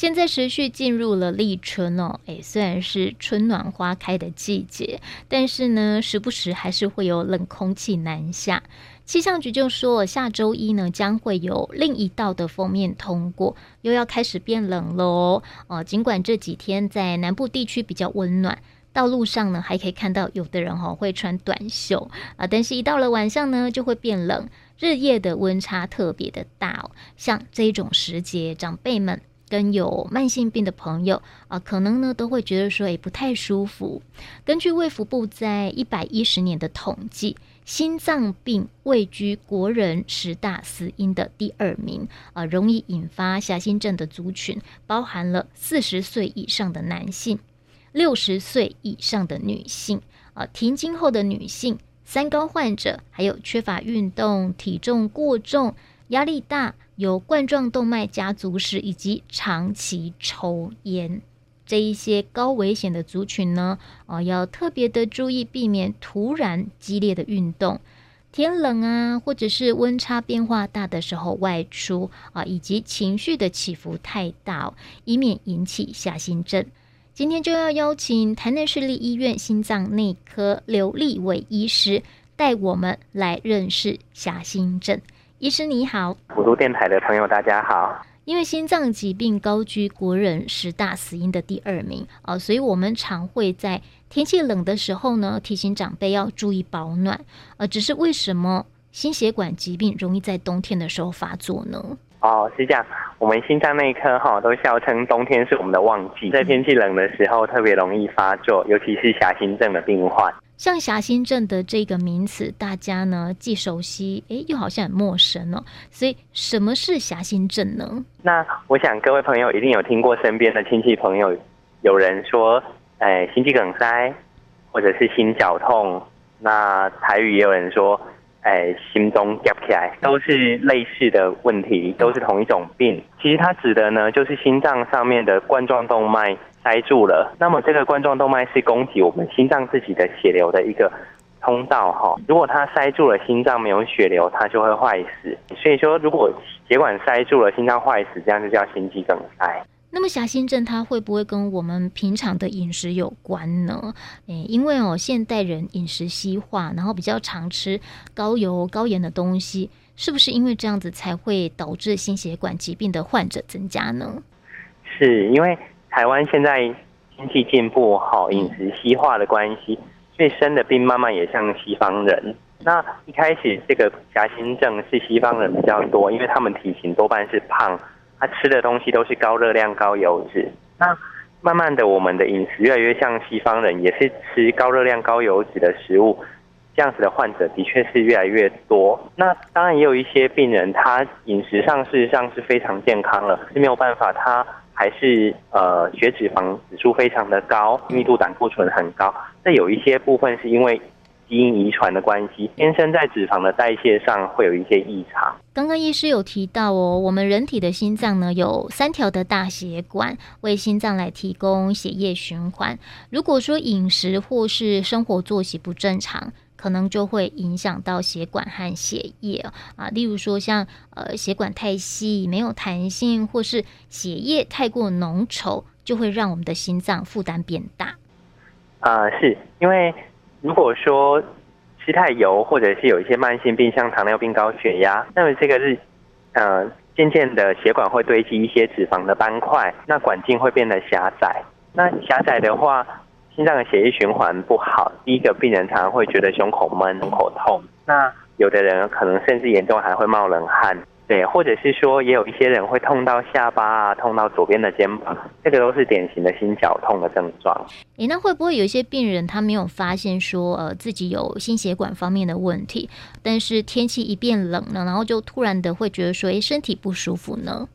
现在持续进入了立春哦，诶，虽然是春暖花开的季节，但是呢，时不时还是会有冷空气南下。气象局就说，下周一呢，将会有另一道的锋面通过，又要开始变冷喽。哦，尽管这几天在南部地区比较温暖，道路上呢还可以看到有的人哈会穿短袖啊，但是一到了晚上呢就会变冷，日夜的温差特别的大哦。像这种时节，长辈们跟有慢性病的朋友啊，可能呢都会觉得说，也不太舒服。根据卫福部在一百一十年的统计。心脏病位居国人十大死因的第二名啊，容易引发狭心症的族群包含了四十岁以上的男性、六十岁以上的女性啊，停经后的女性、三高患者，还有缺乏运动、体重过重、压力大、有冠状动脉家族史以及长期抽烟。这一些高危险的族群呢，哦，要特别的注意，避免突然激烈的运动，天冷啊，或者是温差变化大的时候外出啊，以及情绪的起伏太大，以免引起下心症。今天就要邀请台南市立医院心脏内科刘立伟医师带我们来认识下心症。医师你好，普渡电台的朋友大家好。因为心脏疾病高居国人十大死因的第二名啊，所以我们常会在天气冷的时候呢，提醒长辈要注意保暖。呃，只是为什么心血管疾病容易在冬天的时候发作呢？哦，是这样，我们心脏内科哈都笑称冬天是我们的旺季，在天气冷的时候特别容易发作，尤其是狭心症的病患。像狭心症的这个名词，大家呢既熟悉，诶，又好像很陌生哦。所以，什么是狭心症呢？那我想各位朋友一定有听过身边的亲戚朋友有人说，哎，心肌梗塞，或者是心绞痛。那台语也有人说，哎，心中夹起来，都是类似的问题，都是同一种病。其实它指的呢，就是心脏上面的冠状动脉。塞住了，那么这个冠状动脉是供给我们心脏自己的血流的一个通道哈。如果它塞住了，心脏没有血流，它就会坏死。所以说，如果血管塞住了，心脏坏死，这样就叫心肌梗塞。那么狭心症它会不会跟我们平常的饮食有关呢？诶，因为哦，现代人饮食西化，然后比较常吃高油高盐的东西，是不是因为这样子才会导致心血管疾病的患者增加呢？是因为。台湾现在经济进步，好饮食西化的关系，所以生的病慢慢也像西方人。那一开始这个夹心症是西方人比较多，因为他们体型多半是胖，他吃的东西都是高热量、高油脂。那慢慢的，我们的饮食越来越像西方人，也是吃高热量、高油脂的食物，这样子的患者的确是越来越多。那当然也有一些病人，他饮食上事实上是非常健康了，是没有办法他。还是呃血脂肪指数非常的高，密度胆固醇很高。那有一些部分是因为基因遗传的关系，天生在脂肪的代谢上会有一些异常。刚刚医师有提到哦，我们人体的心脏呢有三条的大血管，为心脏来提供血液循环。如果说饮食或是生活作息不正常，可能就会影响到血管和血液啊，例如说像呃血管太细没有弹性，或是血液太过浓稠，就会让我们的心脏负担变大。啊、是因为如果说吃太油，或者是有一些慢性病，像糖尿病、高血压，那么这个是呃渐渐的血管会堆积一些脂肪的斑块，那管径会变得狭窄。那狭窄的话。心脏的血液循环不好，第一个病人常常会觉得胸口闷、胸口痛。那有的人可能甚至严重还会冒冷汗，对，或者是说也有一些人会痛到下巴啊，痛到左边的肩膀，这个都是典型的心绞痛的症状。诶，那会不会有一些病人他没有发现说呃自己有心血管方面的问题，但是天气一变冷了，然后就突然的会觉得说诶身体不舒服呢？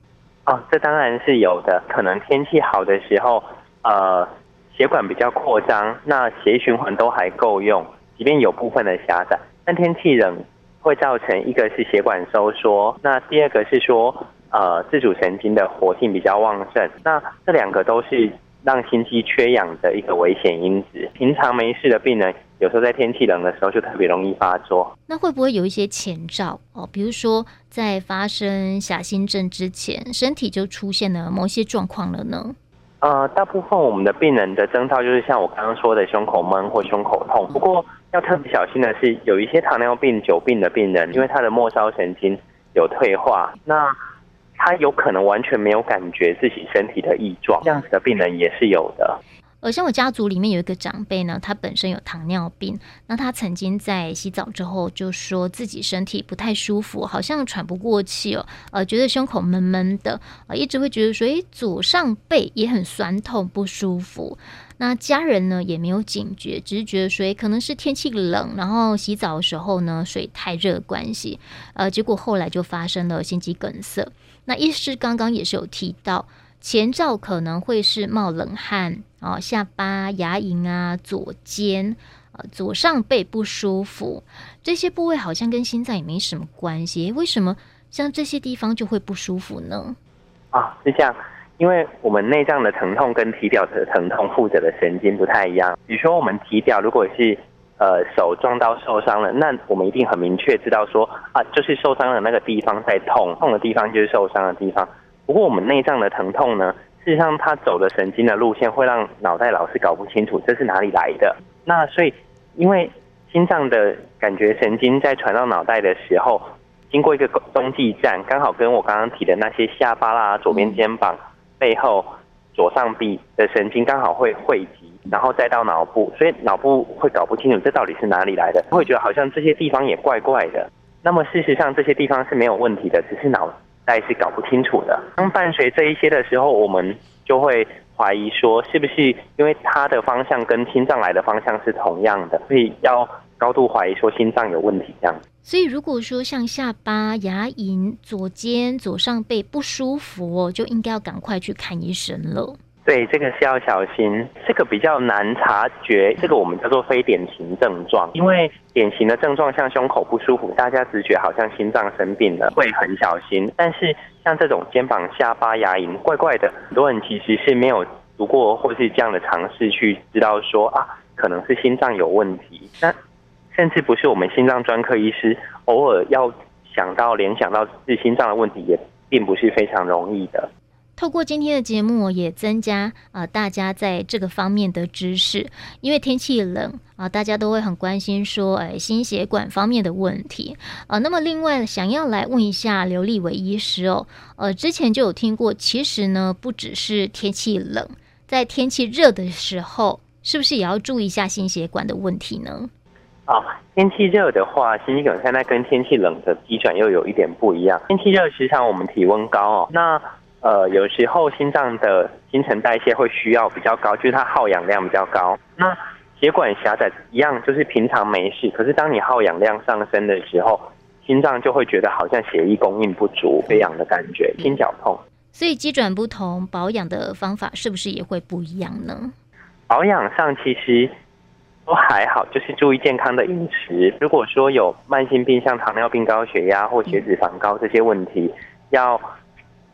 哦，这当然是有的，可能天气好的时候，呃。血管比较扩张，那血液循环都还够用，即便有部分的狭窄，但天气冷会造成一个是血管收缩，那第二个是说，呃，自主神经的活性比较旺盛，那这两个都是让心肌缺氧的一个危险因子。平常没事的病人有时候在天气冷的时候就特别容易发作。那会不会有一些前兆哦？比如说在发生狭心症之前，身体就出现了某些状况了呢？呃，大部分我们的病人的征兆就是像我刚刚说的胸口闷或胸口痛。不过要特别小心的是，有一些糖尿病久病的病人，因为他的末梢神经有退化，那他有可能完全没有感觉自己身体的异状，这样子的病人也是有的。而像我家族里面有一个长辈呢，他本身有糖尿病，那他曾经在洗澡之后就说自己身体不太舒服，好像喘不过气哦，呃，觉得胸口闷闷的，呃，一直会觉得说，诶，左上背也很酸痛不舒服。那家人呢也没有警觉，只是觉得说，可能是天气冷，然后洗澡的时候呢水太热关系，呃，结果后来就发生了心肌梗塞。那医师刚刚也是有提到。前兆可能会是冒冷汗啊，下巴、牙龈啊、左肩啊、左上背不舒服，这些部位好像跟心脏也没什么关系。为什么像这些地方就会不舒服呢？啊，是这样，因为我们内脏的疼痛跟体表的疼痛负责的神经不太一样。比如说，我们体表如果是呃手撞到受伤了，那我们一定很明确知道说啊，就是受伤的那个地方在痛，痛的地方就是受伤的地方。不过，我们内脏的疼痛呢，事实上它走的神经的路线会让脑袋老是搞不清楚这是哪里来的。那所以，因为心脏的感觉神经在传到脑袋的时候，经过一个中继站，刚好跟我刚刚提的那些下巴啦、左边肩膀、背后、左上臂的神经刚好会汇集，然后再到脑部，所以脑部会搞不清楚这到底是哪里来的，会觉得好像这些地方也怪怪的。那么事实上，这些地方是没有问题的，只是脑。但是搞不清楚的。当伴随这一些的时候，我们就会怀疑说，是不是因为它的方向跟心脏来的方向是同样的，所以要高度怀疑说心脏有问题这样。所以如果说像下巴、牙龈、左肩、左上背不舒服哦，就应该要赶快去看医生了。对，这个是要小心，这个比较难察觉，这个我们叫做非典型症状。因为典型的症状像胸口不舒服，大家直觉好像心脏生病了，会很小心。但是像这种肩膀、下巴、牙龈怪怪的，很多人其实是没有读过或是这样的尝试去知道说啊，可能是心脏有问题。那甚至不是我们心脏专科医师，偶尔要想到联想到是心脏的问题，也并不是非常容易的。透过今天的节目，也增加、呃、大家在这个方面的知识。因为天气冷啊、大家都会很关心说，哎，心血管方面的问题、呃。那么另外，想要来问一下刘立伟医师哦，呃，之前就有听过，其实呢，不只是天气冷，在天气热的时候，是不是也要注意一下心血管的问题呢？啊、天气热的话，心肌梗塞那跟天气冷的机转又有一点不一样。天气热，时常我们体温高哦，那。呃，有时候心脏的新陈代谢会需要比较高，就是它耗氧量比较高。那血管狭窄一样，就是平常没事，可是当你耗氧量上升的时候，心脏就会觉得好像血液供应不足，缺氧的感觉，心绞痛。所以机转不同，保养的方法是不是也会不一样呢？保养上其实都还好，就是注意健康的饮食。如果说有慢性病，像糖尿病、高血压或血脂肪高这些问题，要。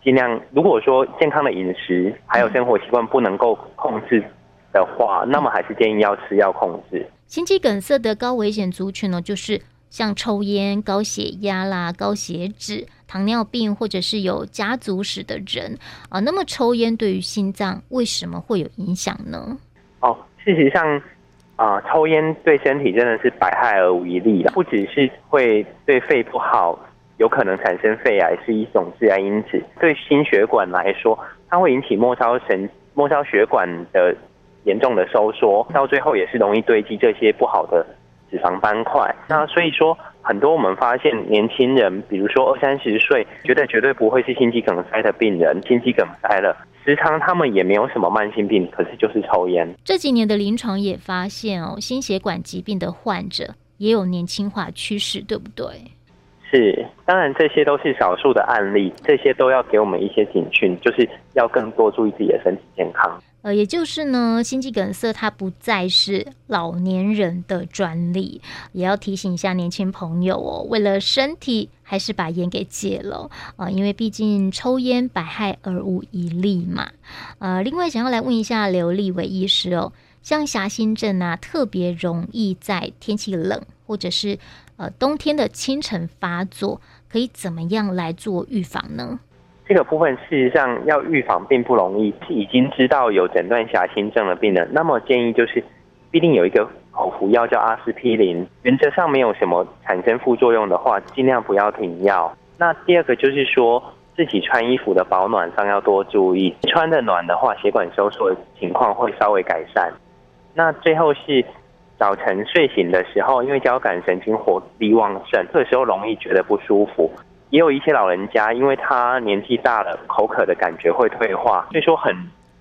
尽量，如果说健康的饮食还有生活习惯不能够控制的话，那么还是建议要吃药控制。心肌梗塞的高危险族群呢，就是像抽烟、高血压啦、高血脂、糖尿病或者是有家族史的人啊。那么抽烟对于心脏为什么会有影响呢？哦，事实上啊，抽烟对身体真的是百害而无一利的，不只是会对肺不好。有可能产生肺癌是一种致癌因子，对心血管来说，它会引起末梢神、末梢血管的严重的收缩，到最后也是容易堆积这些不好的脂肪斑块。那所以说，很多我们发现年轻人，比如说二三十岁，觉得绝对不会是心肌梗塞的病人，心肌梗塞了，时常他们也没有什么慢性病，可是就是抽烟。这几年的临床也发现哦，心血管疾病的患者也有年轻化趋势，对不对？是，当然这些都是少数的案例，这些都要给我们一些警讯，就是要更多注意自己的身体健康。呃，也就是呢，心肌梗塞它不再是老年人的专利，也要提醒一下年轻朋友哦，为了身体，还是把烟给戒了啊，呃，因为毕竟抽烟百害而无一利嘛。呃，另外想要来问一下刘立伟医师哦，像狭心症啊，特别容易在天气冷或者是呃冬天的清晨发作，可以怎么样来做预防呢？这个部分事实上要预防并不容易，已经知道有诊断狭心症的病人，那么建议就是必定有一个口服药叫阿司匹林，原则上没有什么产生副作用的话，尽量不要停药。那第二个就是说。自己穿衣服的保暖上要多注意，穿的暖的话，血管收缩的情况会稍微改善。那最后是早晨睡醒的时候，因为交感神经活力旺盛，这个时候容易觉得不舒服。也有一些老人家，因为他年纪大了，口渴的感觉会退化，所以说很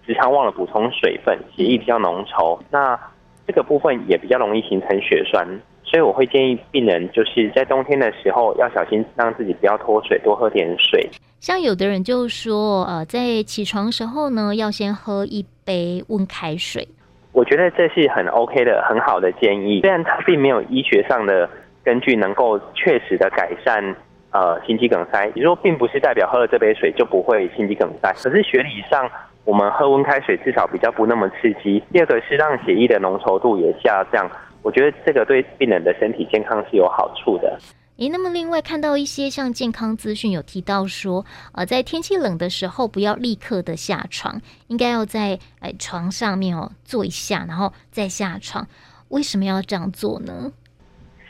时常忘了补充水分，血液比较浓稠。那这个部分也比较容易形成血栓。所以我会建议病人，就是在冬天的时候要小心，让自己不要脱水，多喝点水。像有的人就说，呃，在起床时候呢，要先喝一杯温开水。我觉得这是很 OK 的、很好的建议。虽然它并没有医学上的根据能够确实的改善呃心肌梗塞，也就是说并不是代表喝了这杯水就不会心肌梗塞。可是学理上，我们喝温开水至少比较不那么刺激。第二个是让血液的浓稠度也下降。我觉得这个对病人的身体健康是有好处的。诶，那么另外看到一些像健康资讯有提到说，呃，在天气冷的时候不要立刻的下床，应该要在诶床上面哦坐一下，然后再下床。为什么要这样做呢？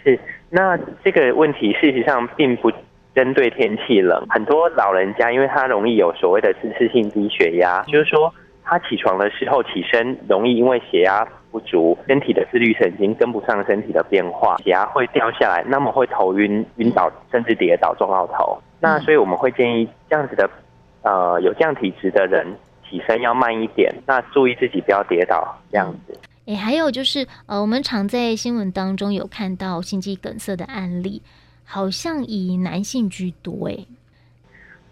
是，那这个问题事实上并不针对天气冷，很多老人家因为他容易有所谓的姿势性低血压，就是说他起床的时候起身容易因为血压。不足，身体的自律神经跟不上身体的变化，血压会掉下来，那么会头晕、晕倒，甚至跌倒、撞到头。那所以我们会建议这样子的，呃，有这样体质的人起身要慢一点，那注意自己不要跌倒，这样子。诶，还有就是，呃，我们常在新闻当中有看到心肌梗塞的案例，好像以男性居多，诶。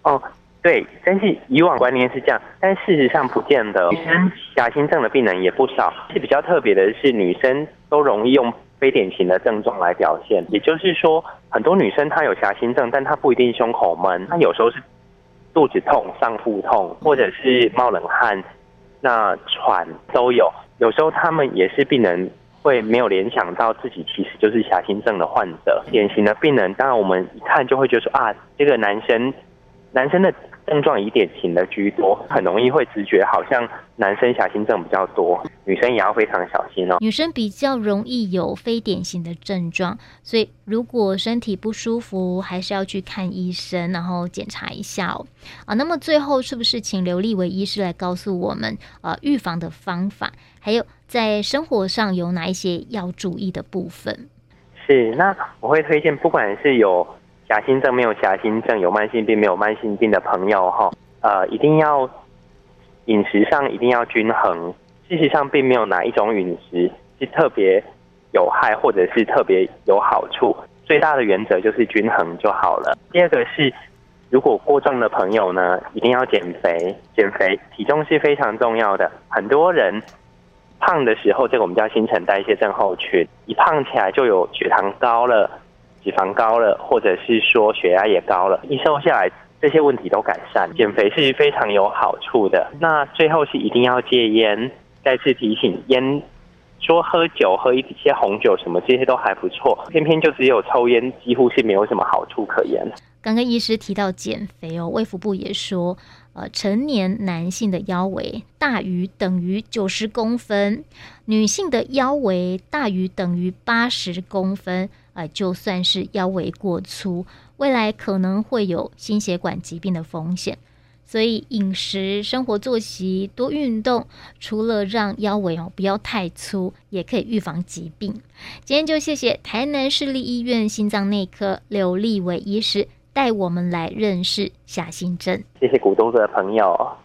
哦。对，但是以往观念是这样，但事实上不见得。女生狭心症的病人也不少，是比较特别的是，女生都容易用非典型的症状来表现。也就是说，很多女生她有狭心症，但她不一定胸口闷，她有时候是肚子痛、上腹痛，或者是冒冷汗、那喘都有。有时候她们也是病人会没有联想到自己其实就是狭心症的患者。典型的病人，当然我们一看就会觉得说啊，这个男生。男生的症状以典型的居多，很容易会直觉好像男生狭心症比较多，女生也要非常小心哦。女生比较容易有非典型的症状，所以如果身体不舒服，还是要去看医生，然后检查一下哦。啊，那么最后是不是请刘立维医师来告诉我们，呃，预防的方法，还有在生活上有哪一些要注意的部分？是，那我会推荐，不管是有。假心症没有假心症，有慢性病没有慢性病的朋友哈，呃，一定要饮食上一定要均衡。事实上，并没有哪一种饮食是特别有害或者是特别有好处。最大的原则就是均衡就好了。第二个是，如果过重的朋友呢，一定要减肥。减肥体重是非常重要的。很多人胖的时候，这个我们叫新陈代谢症候群，一胖起来就有血糖高了。脂肪高了，或者是说血压也高了，一瘦下来，这些问题都改善。减肥是非常有好处的。那最后是一定要戒烟。再次提醒，烟说喝酒喝一些红酒什么这些都还不错，偏偏就只有抽烟，几乎是没有什么好处可言。刚刚医师提到减肥哦，卫福部也说，呃，成年男性的腰围大于等于九十公分，女性的腰围大于等于八十公分。呃，就算是腰围过粗，未来可能会有心血管疾病的风险。所以饮食、生活作息、多运动，除了让腰围哦不要太粗，也可以预防疾病。今天就谢谢台南市立医院心脏内科刘立伟医师带我们来认识狭心症。谢谢股东的朋友。